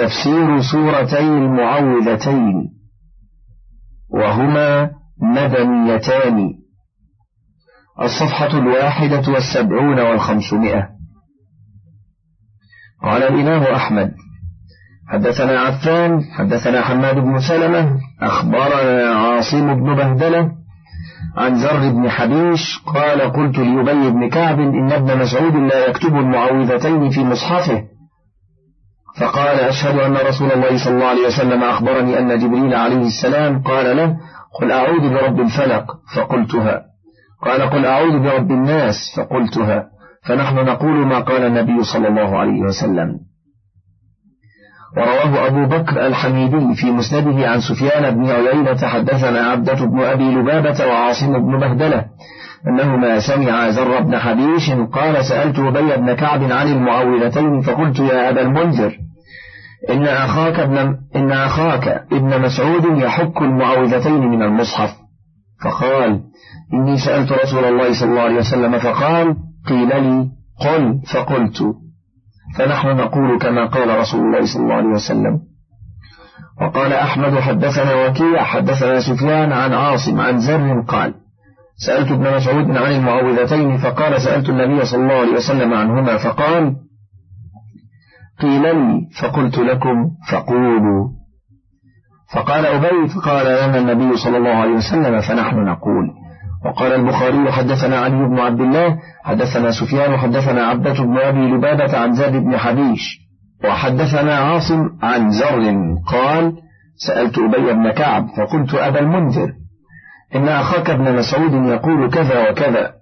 تفسير سورتي المعوذتين وهما مدنيتان. الصفحة الواحدة والسبعون والخمسمائة. قال الإمام أحمد حدثنا عفان حدثنا حماد بن سلمة أخبرنا عاصم بن بهدلة عن زر بن حبيش قال قلت لأبي بن كعب إن ابن مسعود لا يكتب المعوذتين في مصحفه. فقال أشهد أن رسول الله صلى الله عليه وسلم أخبرني أن جبريل عليه السلام قال له قل أعوذ برب الفلق فقلتها. قال قل أعوذ برب الناس فقلتها. فنحن نقول ما قال النبي صلى الله عليه وسلم. ورواه أبو بكر الحميدي في مسنده عن سفيان بن عيينة حدثنا عبدة بن أبي لبابة وعاصم بن بهدلة أنهما سمع زر بن حبيش قال سألت أبي بن كعب عن المعوذتين فقلت يا أبا المنذر إن أخاك ابن, إن أخاك ابن مسعود يحك المعوذتين من المصحف. فقال إني سألت رسول الله صلى الله عليه وسلم فقال قيل لي قل فقلت. فنحن نقول كما قال رسول الله صلى الله عليه وسلم وقال أحمد حدثنا وكيع حدثنا سفيان عن عاصم عن زر قال سألت ابن مسعود عن المعوذتين فقال سألت النبي صلى الله عليه وسلم عنهما فقال قيل لي فقلت لكم فقولوا. فقال أبي فقال لنا النبي صلى الله عليه وسلم فنحن نقول. وقال البخاري حدثنا علي بن عبد الله حدثنا سفيان حدثنا عبدة بن أبي لبابة عن زاد بن حبيش وحدثنا عاصم عن زر قال سألت أبي بن كعب فقلت أبا المنذر إن أخاك ابن مسعود يقول كذا وكذا.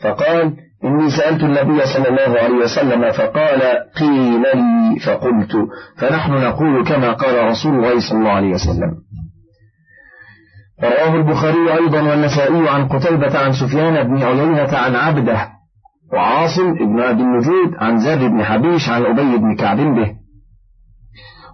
فقال إني سألت النبي صلى الله عليه وسلم فقال قيل لي فقلت فنحن نقول كما قال رسول الله صلى الله عليه وسلم. رواه البخاري أيضا والنسائي عن قتيبة عن سفيان بن عيينة عن عبده وعاصم بن أبي النجود عن زر بن حبيش عن أبي بن كعب به.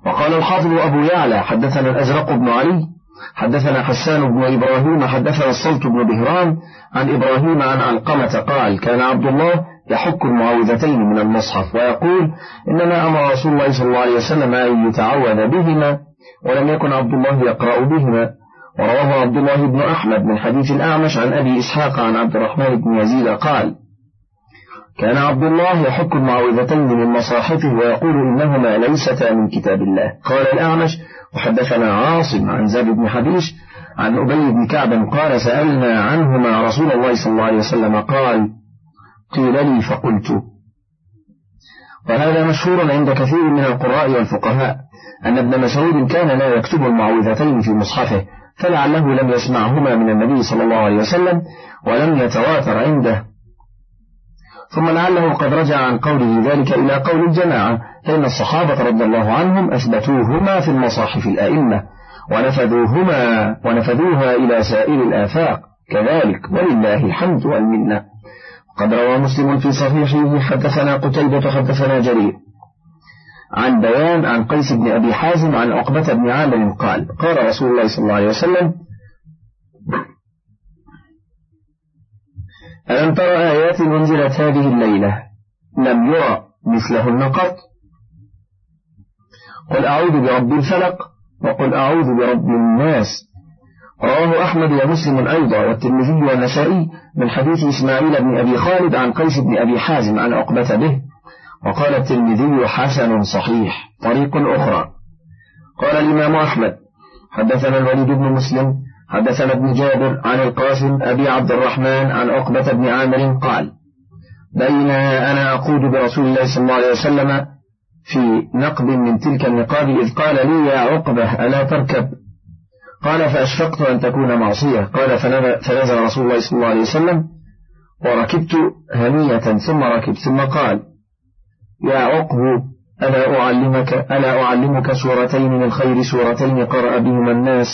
وقال الحافظ أبو يعلى حدثنا الأزرق بن علي حدثنا حسان بن إبراهيم حدثنا الصلت بن بهران عن إبراهيم عن علقمة قال كان عبد الله يحك المعوذتين من المصحف ويقول إنما أمر رسول الله صلى الله عليه وسلم أن يتعوذ بهما ولم يكن عبد الله يقرأ بهما. ورواه عبد الله بن أحمد من حديث الأعمش عن أبي إسحاق عن عبد الرحمن بن يزيد قال كان عبد الله يحك المعوذتين من مصاحفه ويقول إنهما ليستا من كتاب الله. قال الأعمش وحدثنا عاصم عن زاد بن حبيش عن أبي بن كعب قال سألنا عنهما رسول الله صلى الله عليه وسلم قال قيل لي فقلت وهذا مشهور عند كثير من القراء والفقهاء أن ابن مسعود كان لا يكتب المعوذتين في مصحفه فلعله لم يسمعهما من النبي صلى الله عليه وسلم ولم يتواتر عنده. ثم لعله قد رجع عن قوله ذلك إلى قول الجماعة فإن الصحابة رضي الله عنهم أثبتوهما في المصاحف الأئمة ونفذوهما ونفذوها إلى سائر الآفاق. كذلك ولله الحمد والمنة. قد روى مسلم في صحيحه حدثنا قتيبة حدثنا جرير. عن بيان عن قيس بن أبي حازم عن عقبة بن عامر قال قال رسول الله صلى الله عليه وسلم ألم ترى آيات أنزلت هذه الليلة؟ لم يرى مثلهن قط. قل أعوذ برب الفلق وقل أعوذ برب الناس. رواه أحمد ومسلم أيضا والترمذي والنسائي من حديث إسماعيل بن أبي خالد عن قيس بن أبي حازم عن عقبة به. وقال الترمذي حسن صحيح طريق أخرى. قال الإمام أحمد حدثنا الوليد بن مسلم حدثنا ابن جابر عن القاسم أبي عبد الرحمن عن عقبة بن عامر قال بين أنا أقود برسول الله صلى الله عليه وسلم في نقب من تلك النقاب إذ قال لي يا عقبة ألا تركب؟ قال فأشفقت أن تكون معصية. قال فنزل رسول الله صلى الله عليه وسلم وركبت هنية ثم ركبت ثم قال يا عقب ألا أعلمك ألا أعلمك سورتين من الخير سورتين قرأ بهما الناس.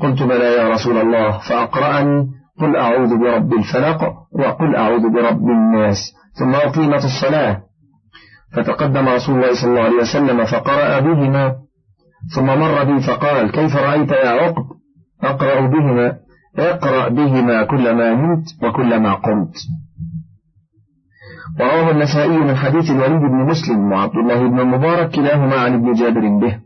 قلت بلى يا رسول الله فأقرأني. قل أعوذ برب الفلق وقل أعوذ برب الناس. ثم أقيمت الصلاة. فتقدم رسول الله صلى الله عليه وسلم فقرأ بهما. ثم مر بي فقال كيف رأيت يا عقب؟ أقرأ بهما. اقرأ بهما كلما نمت وكلما قمت. ورواه النسائي من حديث الوليد بن مسلم وعبد الله بن المبارك كلاهما عن ابن جابر به.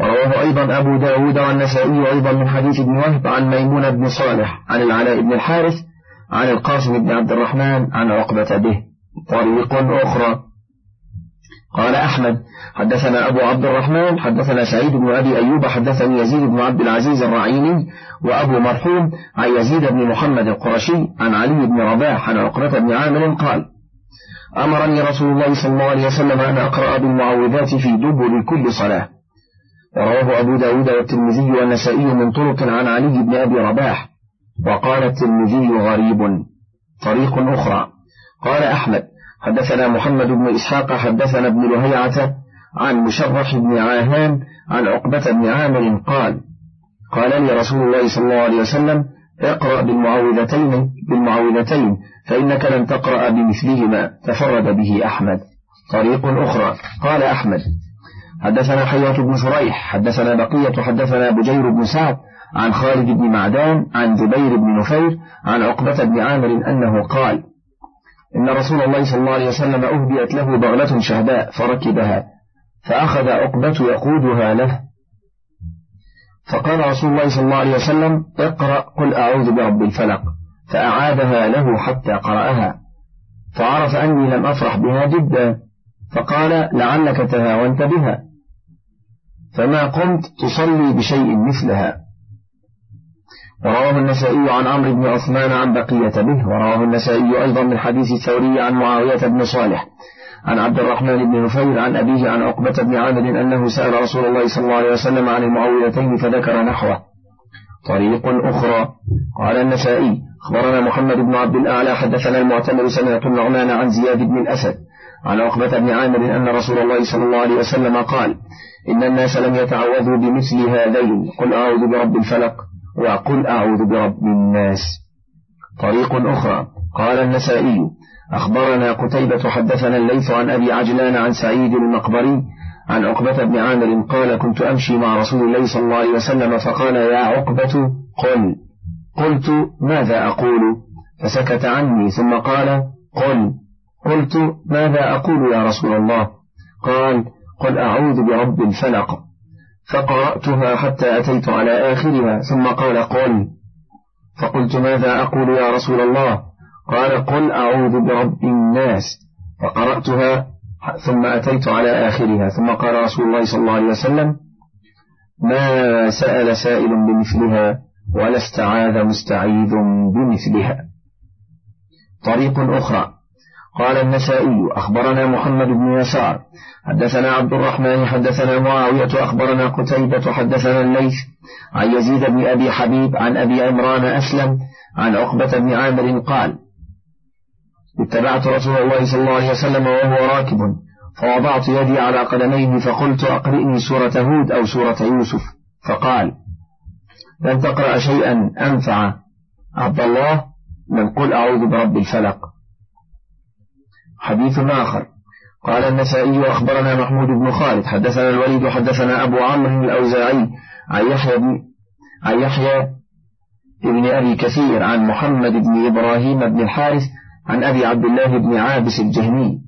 ورواه أيضا أبو داود والنسائي أيضا من حديث ابن وهب عن ميمون بن صالح عن العلاء بن الحارث عن القاسم بن عبد الرحمن عن عقبة به. طريق أخرى. قال أحمد حدثنا أبو عبد الرحمن حدثنا سعيد بن أبي أيوب حدثني يزيد بن عبد العزيز الرعيني وأبو مرحوم عن يزيد بن محمد القرشي عن علي بن رباح عن عقبة بن عامر قال أمرني رسول الله صلى الله عليه وسلم أن أقرأ بالمعوذات في دبر كل صلاة. ورواه أبو داود والترمذي والنسائي من طرق عن علي بن أبي رباح. وقال الترمذي غريب. طريق أخرى. قال أحمد حدثنا محمد بن إسحاق حدثنا ابن لهيعة عن مشرح بن عاهان عن عقبة بن عامر قال قال لي رسول الله صلى الله عليه وسلم اقرأ بالمعوذتين بالمعوذتين فإنك لن تقرأ بمثلهما تفرد به أحمد. طريق أخرى. قال أحمد حدثنا حياة بن شريح حدثنا بقية حدثنا بجير بن سعد عن خالد بن معدان عن جبير بن نفير عن عقبة بن عامر أنه قال إن رسول الله صلى الله عليه وسلم أهديت له بغلة شهداء فركبها فأخذ عقبة يقودها له. فقال رسول الله صلى الله عليه وسلم اقرأ قل أعوذ برب الفلق. فأعادها له حتى قرأها. فعرف أني لم أفرح بها جدا. فقال لعلك تهاونت بها. فما قمت تصلي بشيء مثلها. ورواه النسائي عن عمرو بن عثمان عن بقية به. ورواه النسائي أيضا من حديث الثوري عن معاوية بن صالح. عن عبد الرحمن بن نفير عن أبيه عن عقبة بن عامر أنه سأل رسول الله صلى الله عليه وسلم عن المعوذتين فذكر نحوه. طريق أخرى. قال النسائي أخبرنا محمد بن عبد الأعلى حدثنا المعتمر سمعت النعمان عن زياد بن الأسد عن عقبة بن عامر أن رسول الله صلى الله عليه وسلم قال إن الناس لم يتعوذوا بمثل هذين. قل أعوذ برب الفلق وقل أعوذ برب الناس. طريق أخرى. قال النسائي أخبرنا قتيبة حدثنا الليث عن أبي عجلان عن سعيد المقبري عن عقبة بن عامر قال كنت أمشي مع رسول الله صلى الله عليه وسلم فقال يا عقبة قل قلت ماذا أقول؟ فسكت عني ثم قال قل قلت ماذا أقول يا رسول الله؟ قال قل أعوذ برب الفلق فقرأتها حتى أتيت على آخرها ثم قال قل فقلت ماذا أقول يا رسول الله؟ قال قل أعوذ برب الناس. فقرأتها ثم أتيت على آخرها. ثم قال رسول الله صلى الله عليه وسلم ما سأل سائل بمثلها ولا استعاذ مستعيذ بمثلها. طريق أخرى. قال النسائي أخبرنا محمد بن يسار حدثنا عبد الرحمن حدثنا معاوية أخبرنا قتيبة حدثنا الليث عن يزيد بن أبي حبيب عن أبي عمران أسلم عن عقبة بن عامر قال اتبعت رسول الله صلى الله عليه وسلم وهو راكب فوضعت يدي على قدميه فقلت أقرئني سورة هود أو سورة يوسف. فقال لن تقرأ شيئا أنفع عبد الله من قل أعوذ برب الفلق. حديث آخر قال النسائي أخبرنا محمود بن خالد حدثنا الوليد حدثنا أبو عمرو الأوزاعي عن يحيى بن عن يحيى ابن أبي كثير عن محمد بن إبراهيم بن الحارث عن أبي عبد الله بن عابس الجهمي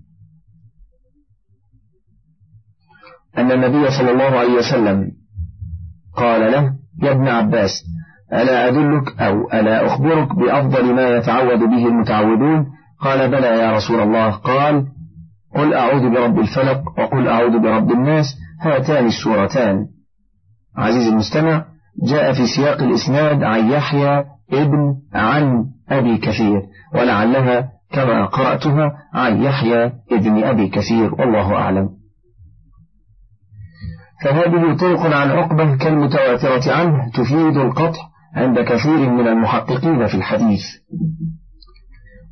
أن النبي صلى الله عليه وسلم قال له يا ابن عباس ألا أدلك أو ألا أخبرك بأفضل ما يتعوذ به المتعوذون؟ قال بلى يا رسول الله. قال قل أعوذ برب الفلق وقل أعوذ برب الناس. هاتان السورتان. عزيزي المستمع جاء في سياق الإسناد عن يحيى ابن عن أبي كثير ولعلها كما قرأتها عن يحيى ابن أبي كثير والله أعلم. فهذه طرق عن عقبة كالمتواترة عنه تفيد القطع عند كثير من المحققين في الحديث.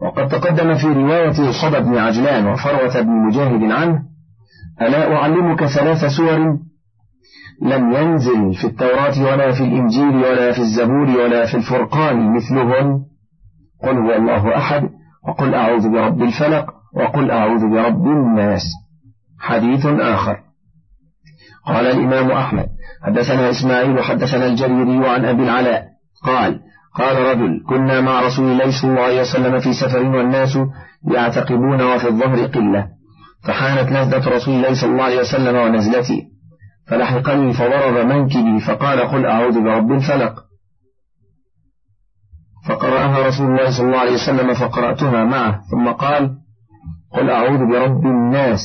وقد تقدم في رواية صدى بن عجلان وفروة بن مجاهد عنه ألا أعلمك ثلاث سور لم ينزل في التوراة ولا في الإنجيل ولا في الزبور ولا في الفرقان مثلهن قل هو الله أحد وقل أعوذ برب الفلق وقل أعوذ برب الناس. حديث آخر. قال الإمام أحمد حدثنا إسماعيل حدثنا الجريري عن أبي العلاء. قال قال رجل كنا مع رسول الله صلى الله عليه وسلم في سفر والناس يعتقبون وفي الظهر قلة. فحانت نزلة رسول الله صلى الله عليه وسلم ونزلتي فلحقني فضرب منكبي فقال قل أعوذ برب الفلق. فقرأها رسول الله صلى الله عليه وسلم فقرأتها معه ثم قال قل أعوذ برب الناس.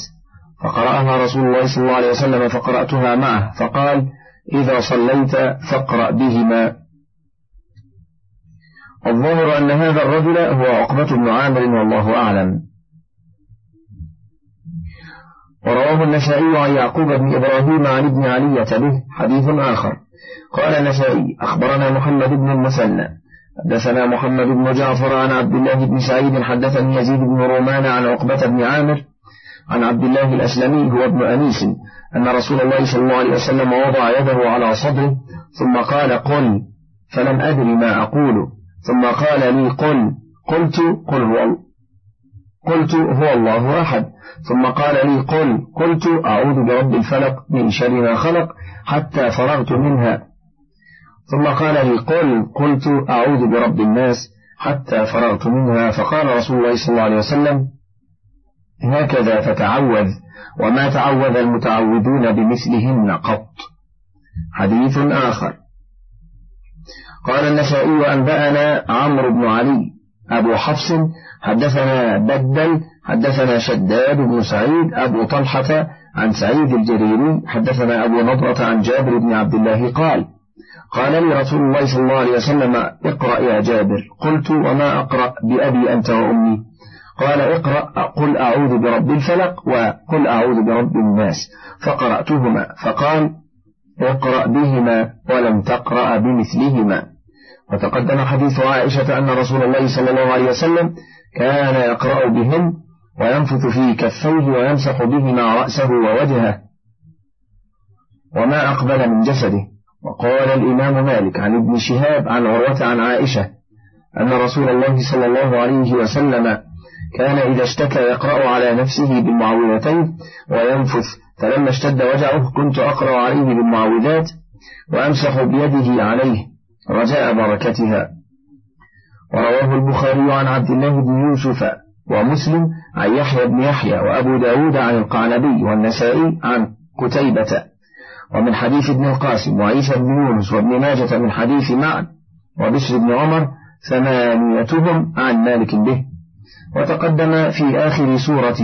فقرأها رسول الله صلى الله عليه وسلم فقرأتها معه فقال إذا صليت فاقرأ بهما. الظاهر أن هذا الرجل هو عقبة بن عامر والله أعلم. ورواه النسائي عن يعقوب بن إبراهيم عن ابن علية به حديث آخر. قال النسائي أخبرنا محمد بن المثنى. حدثنا محمد بن جعفر عن عبد الله بن سعيد حدثني يزيد بن رومان عن عقبة بن عامر عن عبد الله الأسلمي هو ابن أنيس أن رسول الله صلى الله عليه وسلم وضع يده على صدره ثم قال قل. فلم أدري ما أقول. ثم قال لي قل. قلت قل هو قلت هو الله أحد. ثم قال لي قل. قلت أعوذ برب الفلق من شر ما خلق حتى فرغت منها. ثم قال لي قل. قلت أعوذ برب الناس حتى فرغت منها. فقال رسول الله صلى الله عليه وسلم هكذا فتعوذ وما تعوذ المتعوذون بمثلهن قط. حديث آخر. قال النسائي أنبأنا عمرو بن علي أبو حفص حدثنا بدل حدثنا شداد بن سعيد أبو طلحة عن سعيد الجريري حدثنا أبو نضرة عن جابر بن عبد الله قال قال لي رسول الله صلى الله عليه وسلم اقرأ يا جابر. قلت وما أقرأ بأبي أنت وأمي. قال اقرأ قل أعوذ برب الفلق وقل أعوذ برب الناس. فقرأتهما فقال اقرأ بهما ولم تقرأ بمثلهما. وتقدم حديث عائشة أن رسول الله صلى الله عليه وسلم كان يقرأ بهن وينفث في كفيه ويمسح بهما رأسه ووجهه. وما أقبل من جسده. وقال الإمام مالك عن ابن شهاب عن عروة عن عائشة أن رسول الله صلى الله عليه وسلم كان إذا اشتكى يقرأ على نفسه بالمعوذتين وينفث. فلما اشتد وجعه كنت أقرأ عليه بالمعوذات وأمسح بيده عليه. رجاء بركتها. ورواه البخاري عن عبد الله بن يوسف ومسلم عن يحيى بن يحيى وأبو داود عن القعنبي والنسائي عن كتيبة ومن حديث ابن القاسم وعيسى بن يونس وابن ماجة من حديث معن وبشر بن عمر ثمانيتهم عن مالك به. وتقدم في آخر سورة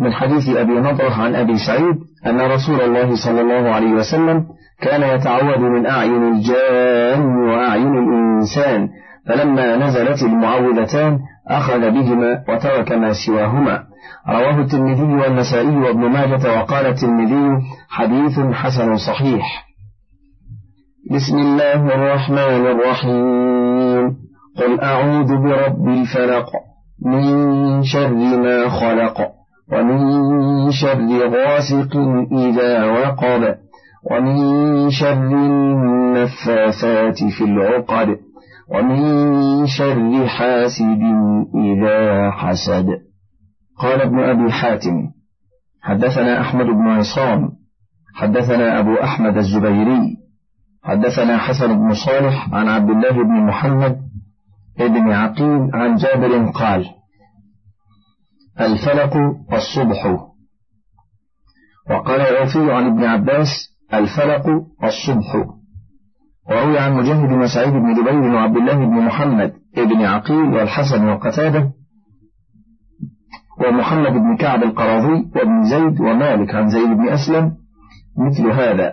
من حديث أبي نضرة عن أبي سعيد أن رسول الله صلى الله عليه وسلم كان يتعوذ من أعين الجان وأعين الإنسان فلما نزلت المعوذتان أخذ بهما وترك ما سواهما. رواه الترمذي والنسائي وابن ماجة وقال الترمذي حديث حسن صحيح. بسم الله الرحمن الرحيم. قل أعوذ برب الفلق من شر ما خلق. ومن شر غاسق إذا وقب ومن شر النفاثات في العقد ومن شر حاسد إذا حسد. قال ابن أبي حاتم حدثنا أحمد بن عصام حدثنا أبو أحمد الزبيري حدثنا حسن بن صالح عن عبد الله بن محمد بن عقيل عن جابر قال الفلق الصبح. وقال العوفي عن ابن عباس الفلق الصبح. وروي عن مجاهد وسعيد بن جبير وعبد الله بن محمد بن عقيل والحسن وقتاده ومحمد بن كعب القراضي وابن زيد ومالك عن زيد بن أسلم مثل هذا.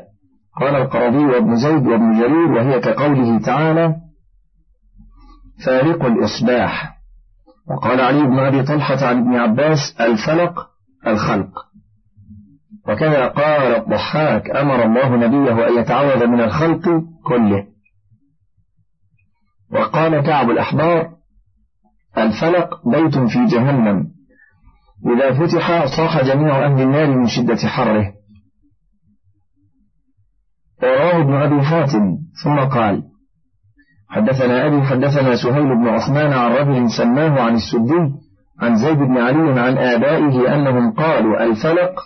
قال القراضي وابن زيد وابن جرير وهي كقوله تعالى فارق الإصباح. وقال علي بن أبي طلحة عن ابن عباس الفلق الخلق. وكذا قال الضحاك أمر الله نبيه أن يتعوذ من الخلق كله. وقال كعب الأحبار الفلق بيت في جهنم. إذا فتح صاح جميع أهل النار من شدة حره ورواه ابن أبي حاتم ثم قال حدثنا أبي حدثنا سهيل بن عثمان عن رجل سماه عن السدي عن زيد بن علي عن آبائه أنهم قالوا الفلق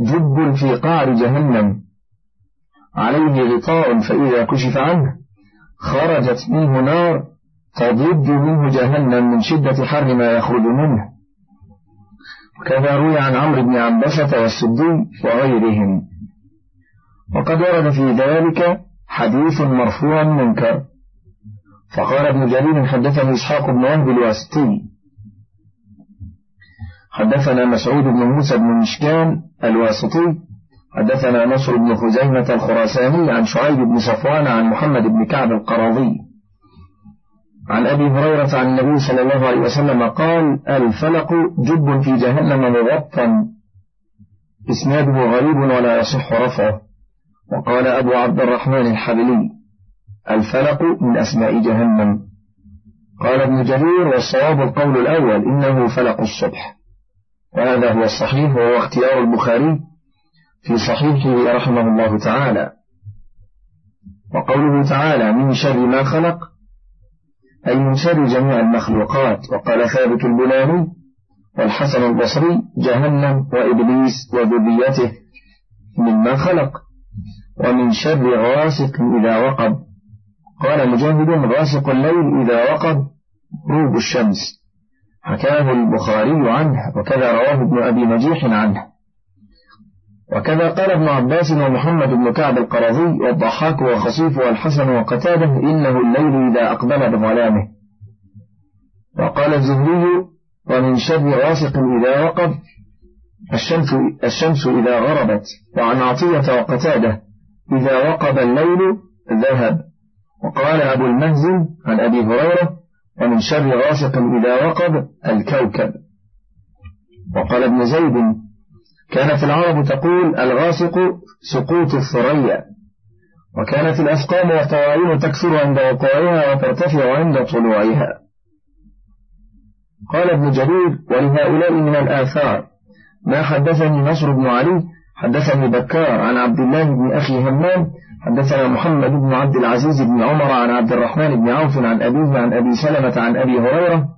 جب في قعر جهنم عليه غطاء فإذا كشف عنه خرجت منه نار تضج منه جهنم من شدة حر ما يخرج منه. وكذا روي عن عمرو بن عنبسة والسدي وغيرهم. وقد ورد في ذلك حديث مرفوع منكر. فقال ابن جرير حدثني إسحاق بن وهب الواسطي. حدثنا مسعود بن موسى بن مشكان الواسطي. حدثنا نصر بن خزيمة الخراساني عن شعيب بن صفوان عن محمد بن كعب القراضي عن أبي هريرة عن النبي صلى الله عليه وسلم قال الفلق جب في جهنم مغطى. إسناده غريب ولا يصح رفعه. وقال أبو عبد الرحمن الحبلي الفلق من أسماء جهنم. قال ابن جرير والصواب القول الأول إنه فلق الصبح. وهذا هو الصحيح وهو اختيار البخاري في صحيحه رحمه الله تعالى. وقوله تعالى من شر ما خلق أي من شر جميع المخلوقات. وقال ثابت البناني والحسن البصري جهنم وإبليس وذريته مما خلق. ومن شر غاسق إذا وقب. قال مجاهد غاسق الليل إذا وقب غروب الشمس. حكاه البخاري عنه وكذا رواه ابن أبي نجيح عنه. وكذا قال ابن عباس ومحمد بن كعب القرظي والضحاك وخصيف والحسن وقتاده إنه الليل إذا أقبل بظلامه. وقال الزهري ومن شر غاسق إذا وقب الشمس, الشمس إذا غربت وعن عطية وقتادة إذا وقب الليل ذهب. وقال أبو المهزم عن أبي هريرة ومن شر غاسق إذا وقب الكوكب. وقال ابن زيد كانت العرب تقول الغاسق سقوط الثريا. وكانت الأسقام والطواعين تكثر عند وقوعها وترتفع عند طلوعها. قال ابن جرير ولهؤلاء من الآثار. ما حدثني نصر بن علي حدثني بكار عن عبد الله بن أخي همام حدثنا محمد بن عبد العزيز بن عمر عن عبد الرحمن بن عوف عن أبيه عن أبي سلمة عن أبي هريرة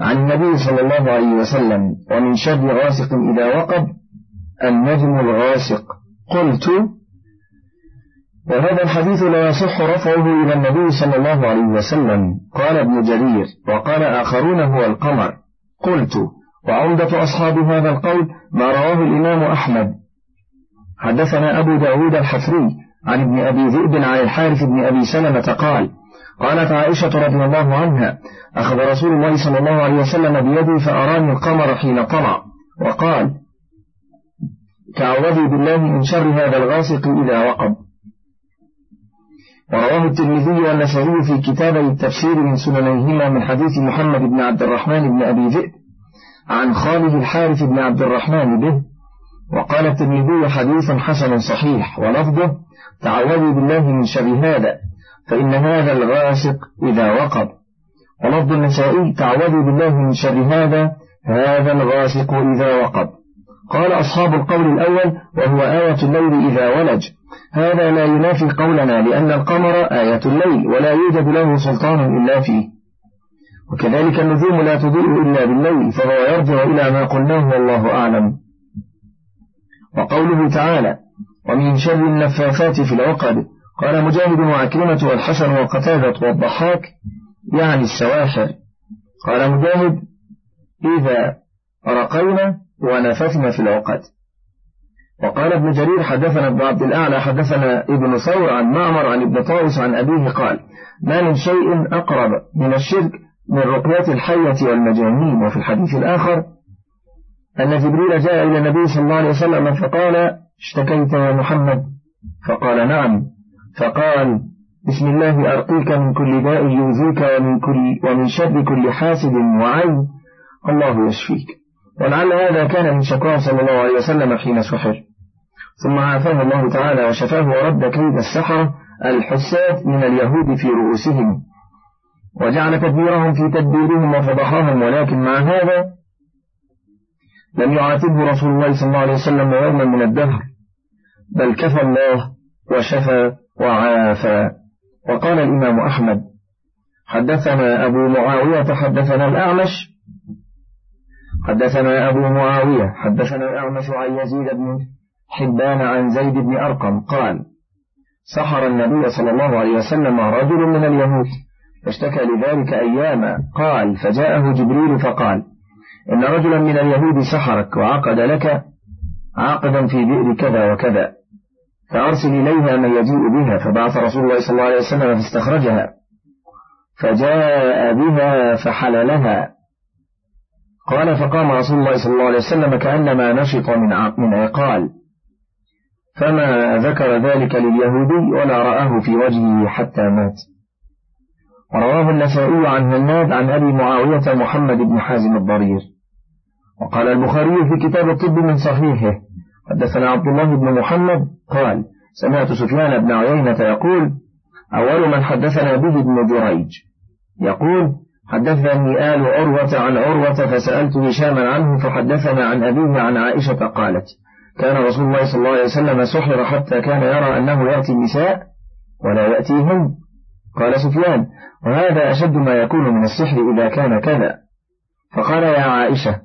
عن النبي صلى الله عليه وسلم ومن شر غاسق إذا وقب النجم الغاسق. قلت وهذا الحديث لا يصح رفعه إلى النبي صلى الله عليه وسلم. قال ابن جرير وقال آخرون هو القمر. قلت وعمدة أصحاب هذا القول ما رواه الإمام أحمد. حدثنا أبو داود الحفري عن ابن أبي ذئب عن الحارث بن أبي سلمة قال قالت عائشة رضي الله عنها أخذ رسول الله صلى الله عليه وسلم بيدي فأراني القمر حين طلع. وقال تعوذي بالله من شر هذا الغاسق إذا وقب. ورواه الترمذي والنسائي في كتابي التفسير من سننيهما من حديث محمد بن عبد الرحمن بن أبي ذئب عن خاله الحارث بن عبد الرحمن به وقال الترمذي حديث حسن صحيح ولفظه تعوذوا بالله من شر هذا فإن هذا الغاسق إذا وقب. ولفظ النسائي تعوذوا بالله من شر هذا هذا الغاسق إذا وقب. قال أصحاب القول الأول وهو آية الليل إذا ولج. هذا لا ينافي قولنا لأن القمر آية الليل ولا يوجد له سلطان إلا فيه. وكذلك النجوم لا تضيء إلا بالليل فهو يرجع إلى ما قلناه والله أعلم. وقوله تعالى ومن شر النفاثات في العقد قال مجاهد وعكرمة والحسن وقتادة والضحاك يعني السواحر. قال مجاهد إذا رقينا ونفثنا في العقد وقال ابن جرير حدثنا ابن عبد الأعلى حدثنا ابن ثور عن معمر عن ابن طاوس عن أبيه قال ما من شيء أقرب من الشرك من رقية الحية والمجانين وفي الحديث الآخر أن جبريل جاء إلى النبي صلى الله عليه وسلم فقال اشتكيت يا محمد. فقال نعم. فقال بسم الله أرقيك من كل داء يؤذيك ومن, كل ومن شر كل حاسد وعين الله يشفيك. ولعل هذا كان من شكواه صلى الله عليه وسلم حين سحر. ثم عافاه الله تعالى وشفاه ورد كيد السحرة الحسات من اليهود في رؤوسهم. وجعل تدبيرهم في تدبيرهم وفضحاهم ولكن مع هذا لم يعاتبه رسول الله صلى الله عليه وسلم يوما من الدهر بل كفى الله وشفى وعافى. وقال الإمام أحمد حدثنا أبو معاوية حدثنا الأعمش حدثنا أبو معاوية حدثنا الأعمش عن يزيد بن حبان عن زيد بن أرقم قال سحر النبي صلى الله عليه وسلم رجل من اليهود. فاشتكى لذلك أياما. قال فجاءه جبريل فقال إن رجلا من اليهود سحرك وعقد لك عقدا في بئر كذا وكذا فأرسل إليها من يجيء بها فبعث رسول الله صلى الله عليه وسلم فاستخرجها فجاء بها فحللها قال فقام رسول الله صلى الله عليه وسلم كأنما نشط من من عقال. فما ذكر ذلك لليهودي ولا رآه في وجهه حتى مات. ورواه النسائي عن هناد عن أبي معاوية محمد بن حازم الضرير. وقال البخاري في كتاب الطب من صحيحه حدثنا عبد الله بن محمد قال سمعت سفيان بن عيينة يقول أول من حدثنا به ابن جريج. يقول حدثني آل عروة عن عروة فسألت هشاما عنه فحدثنا عن أبيه عن عائشة قالت كان رسول الله صلى الله عليه وسلم سحر حتى كان يرى أنه يأتي النساء ولا يأتيهم قال سفيان وهذا أشد ما يكون من السحر إذا كان كذا. فقال يا عائشة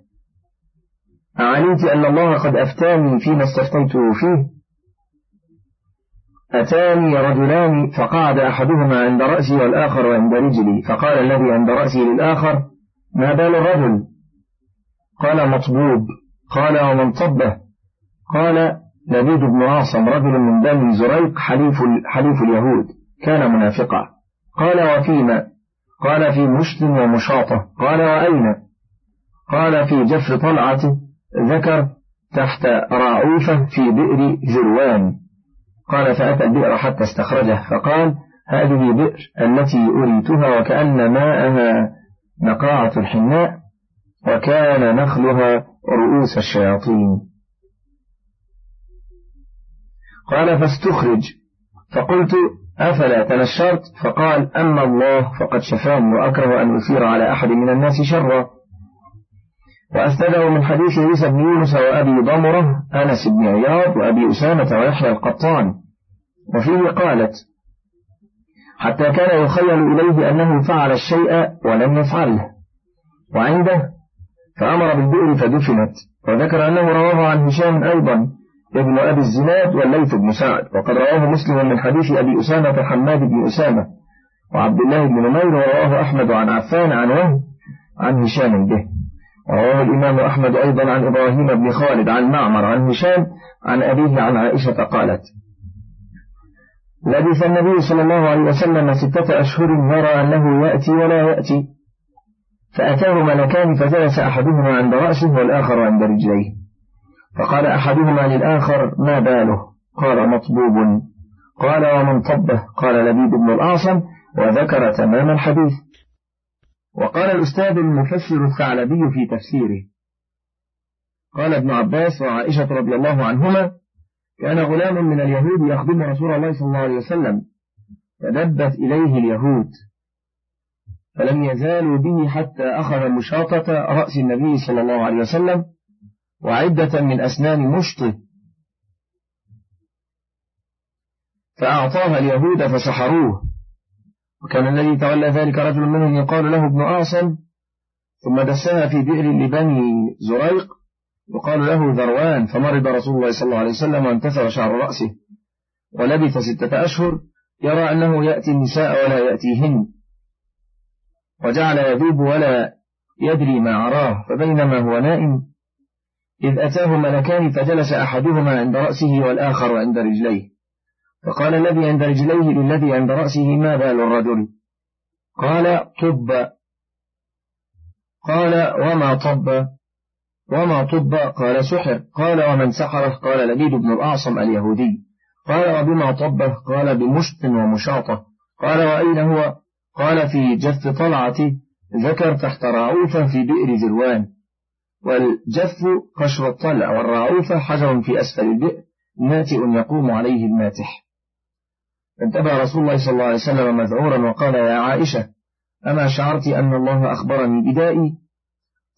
أعلمت أن الله قد أفتاني فيما استفتيته فيه؟ أتاني رجلان فقعد أحدهما عند رأسي والآخر عند رجلي. فقال الذي عند رأسي للآخر ما بال الرجل؟ قال مطبوب. قال ومن طبه؟ قال لبيد بن عاصم رجل من بني زريق حليف, حليف اليهود كان منافقا. قال وفيما؟ قال في مشت ومشاطة. قال وأين؟ قال في جف طلعة ذكر تحت راعوفة في بئر ذروان قال فأتى البئر حتى استخرجه فقال هذه بئر التي أريتها وكأن ماءها نقاعة الحناء وكان نخلها رؤوس الشياطين. قال فاستخرج فقلت أفلا تنشرت؟ فقال أما الله فقد شفاني وأكره أن أثير على أحد من الناس شرا. وأسنده من حديث عيسى بن يونس وأبي ضمرة أنس بن عياض وأبي أسامة ويحيى القطان. وفيه قالت حتى كان يخيل إليه أنه فعل الشيء ولم يفعله. وعنده فأمر بالبئر فدفنت. وذكر أنه رواه عن هشام أيضا. ابن أبي الزناد والليث بن سعد. وقد رواه مسلم من حديث أبي أسامة حماد بن أسامة وعبد الله بن نمير ورواه أحمد عن عفان عن وهب عن هشام به. ورواه الإمام أحمد أيضا عن إبراهيم بن خالد عن معمر عن هشام عن أبيه عن عائشة قالت لبث النبي صلى الله عليه وسلم ستة أشهر يرى أنه يأتي ولا يأتي فأتاه ملكان فجلس أحدهما عند رأسه والآخر عند رجليه. فقال أحدهما للآخر ما باله؟ قال مطبوب. قال ومن طبه قال لبيد بن الأعصم. وذكر تمام الحديث. وقال الأستاذ المفسر الثعلبي في تفسيره. قال ابن عباس وعائشة رضي الله عنهما كان غلام من اليهود يخدم رسول الله صلى الله عليه وسلم فدبت إليه اليهود فلم يزالوا به حتى أخذ مشاطة رأس النبي صلى الله عليه وسلم وعدة من أسنان مشطه فأعطاها اليهود فسحروه. وكان الذي تولى ذلك رجل منهم يقال له ابن أعصم ثم دسها في بئر لبني زريق. يقال له ذروان. فمرض رسول الله صلى الله عليه وسلم وانتثر شعر رأسه. ولبث ستة أشهر. يرى أنه يأتي النساء ولا يأتيهن. وجعل يذوب ولا يدري ما عراه. فبينما هو نائم. إذ أتاه ملكان فجلس أحدهما عند رأسه والآخر عند رجليه. فقال الذي عند رجليه للذي عند رأسه ما بال الرجل؟ قال طب. قال وما طب؟ وما طب؟ قال سحر. قال ومن سحره قال لبيد بن الأعصم اليهودي. قال وبما طبه قال بمشط ومشاطة. قال وأين هو؟ قال في جف طلعة ذكر تحت راعوفة في بئر ذروان والجف قشر الطلع والراعوفة حجر في أسفل البئر ناتئ يقوم عليه الماتح. فانتبه رسول الله صلى الله عليه وسلم مذعورا وقال يا عائشة أما شعرت أن الله أخبرني بدائي؟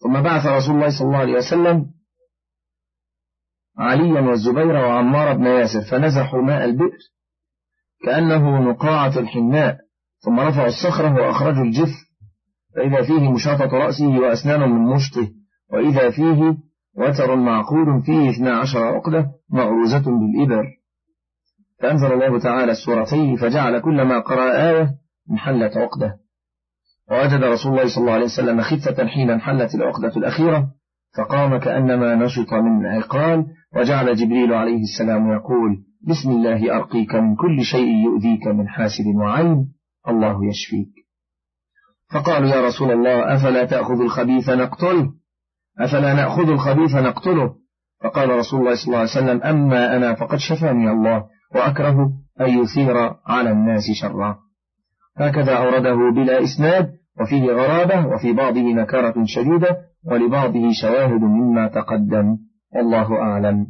ثم بعث رسول الله صلى الله عليه وسلم عليا والزبير وعمار بن ياسر فنزحوا ماء البئر كأنه نقاعة الحناء ثم رفعوا الصخرة وأخرجوا الجف فإذا فيه مشاطة رأسه وأسنان من مشطه. وإذا فيه وتر معقول فيه اثنا عشر عقدة مغروزة بالإبر. فأنزل الله تعالى السورتين فجعل كل ما قرأ آية محلة عقدة. ووجد رسول الله صلى الله عليه وسلم خفة حين انحلت العقدة الأخيرة فقام كأنما نشط من عقال وجعل جبريل عليه السلام يقول بسم الله أرقيك من كل شيء يؤذيك من حاسد وعين الله يشفيك. فقالوا يا رسول الله أفلا تأخذ الخبيث نقتله أفلا نأخذ الخبيث نقتله؟ فقال رسول الله صلى الله عليه وسلم أما أنا فقد شفاني الله وأكره أن يثير على الناس شرا. هكذا أورده بلا إسناد وفيه غرابة وفي بعضه نكارة شديدة ولبعضه شواهد مما تقدم. والله أعلم.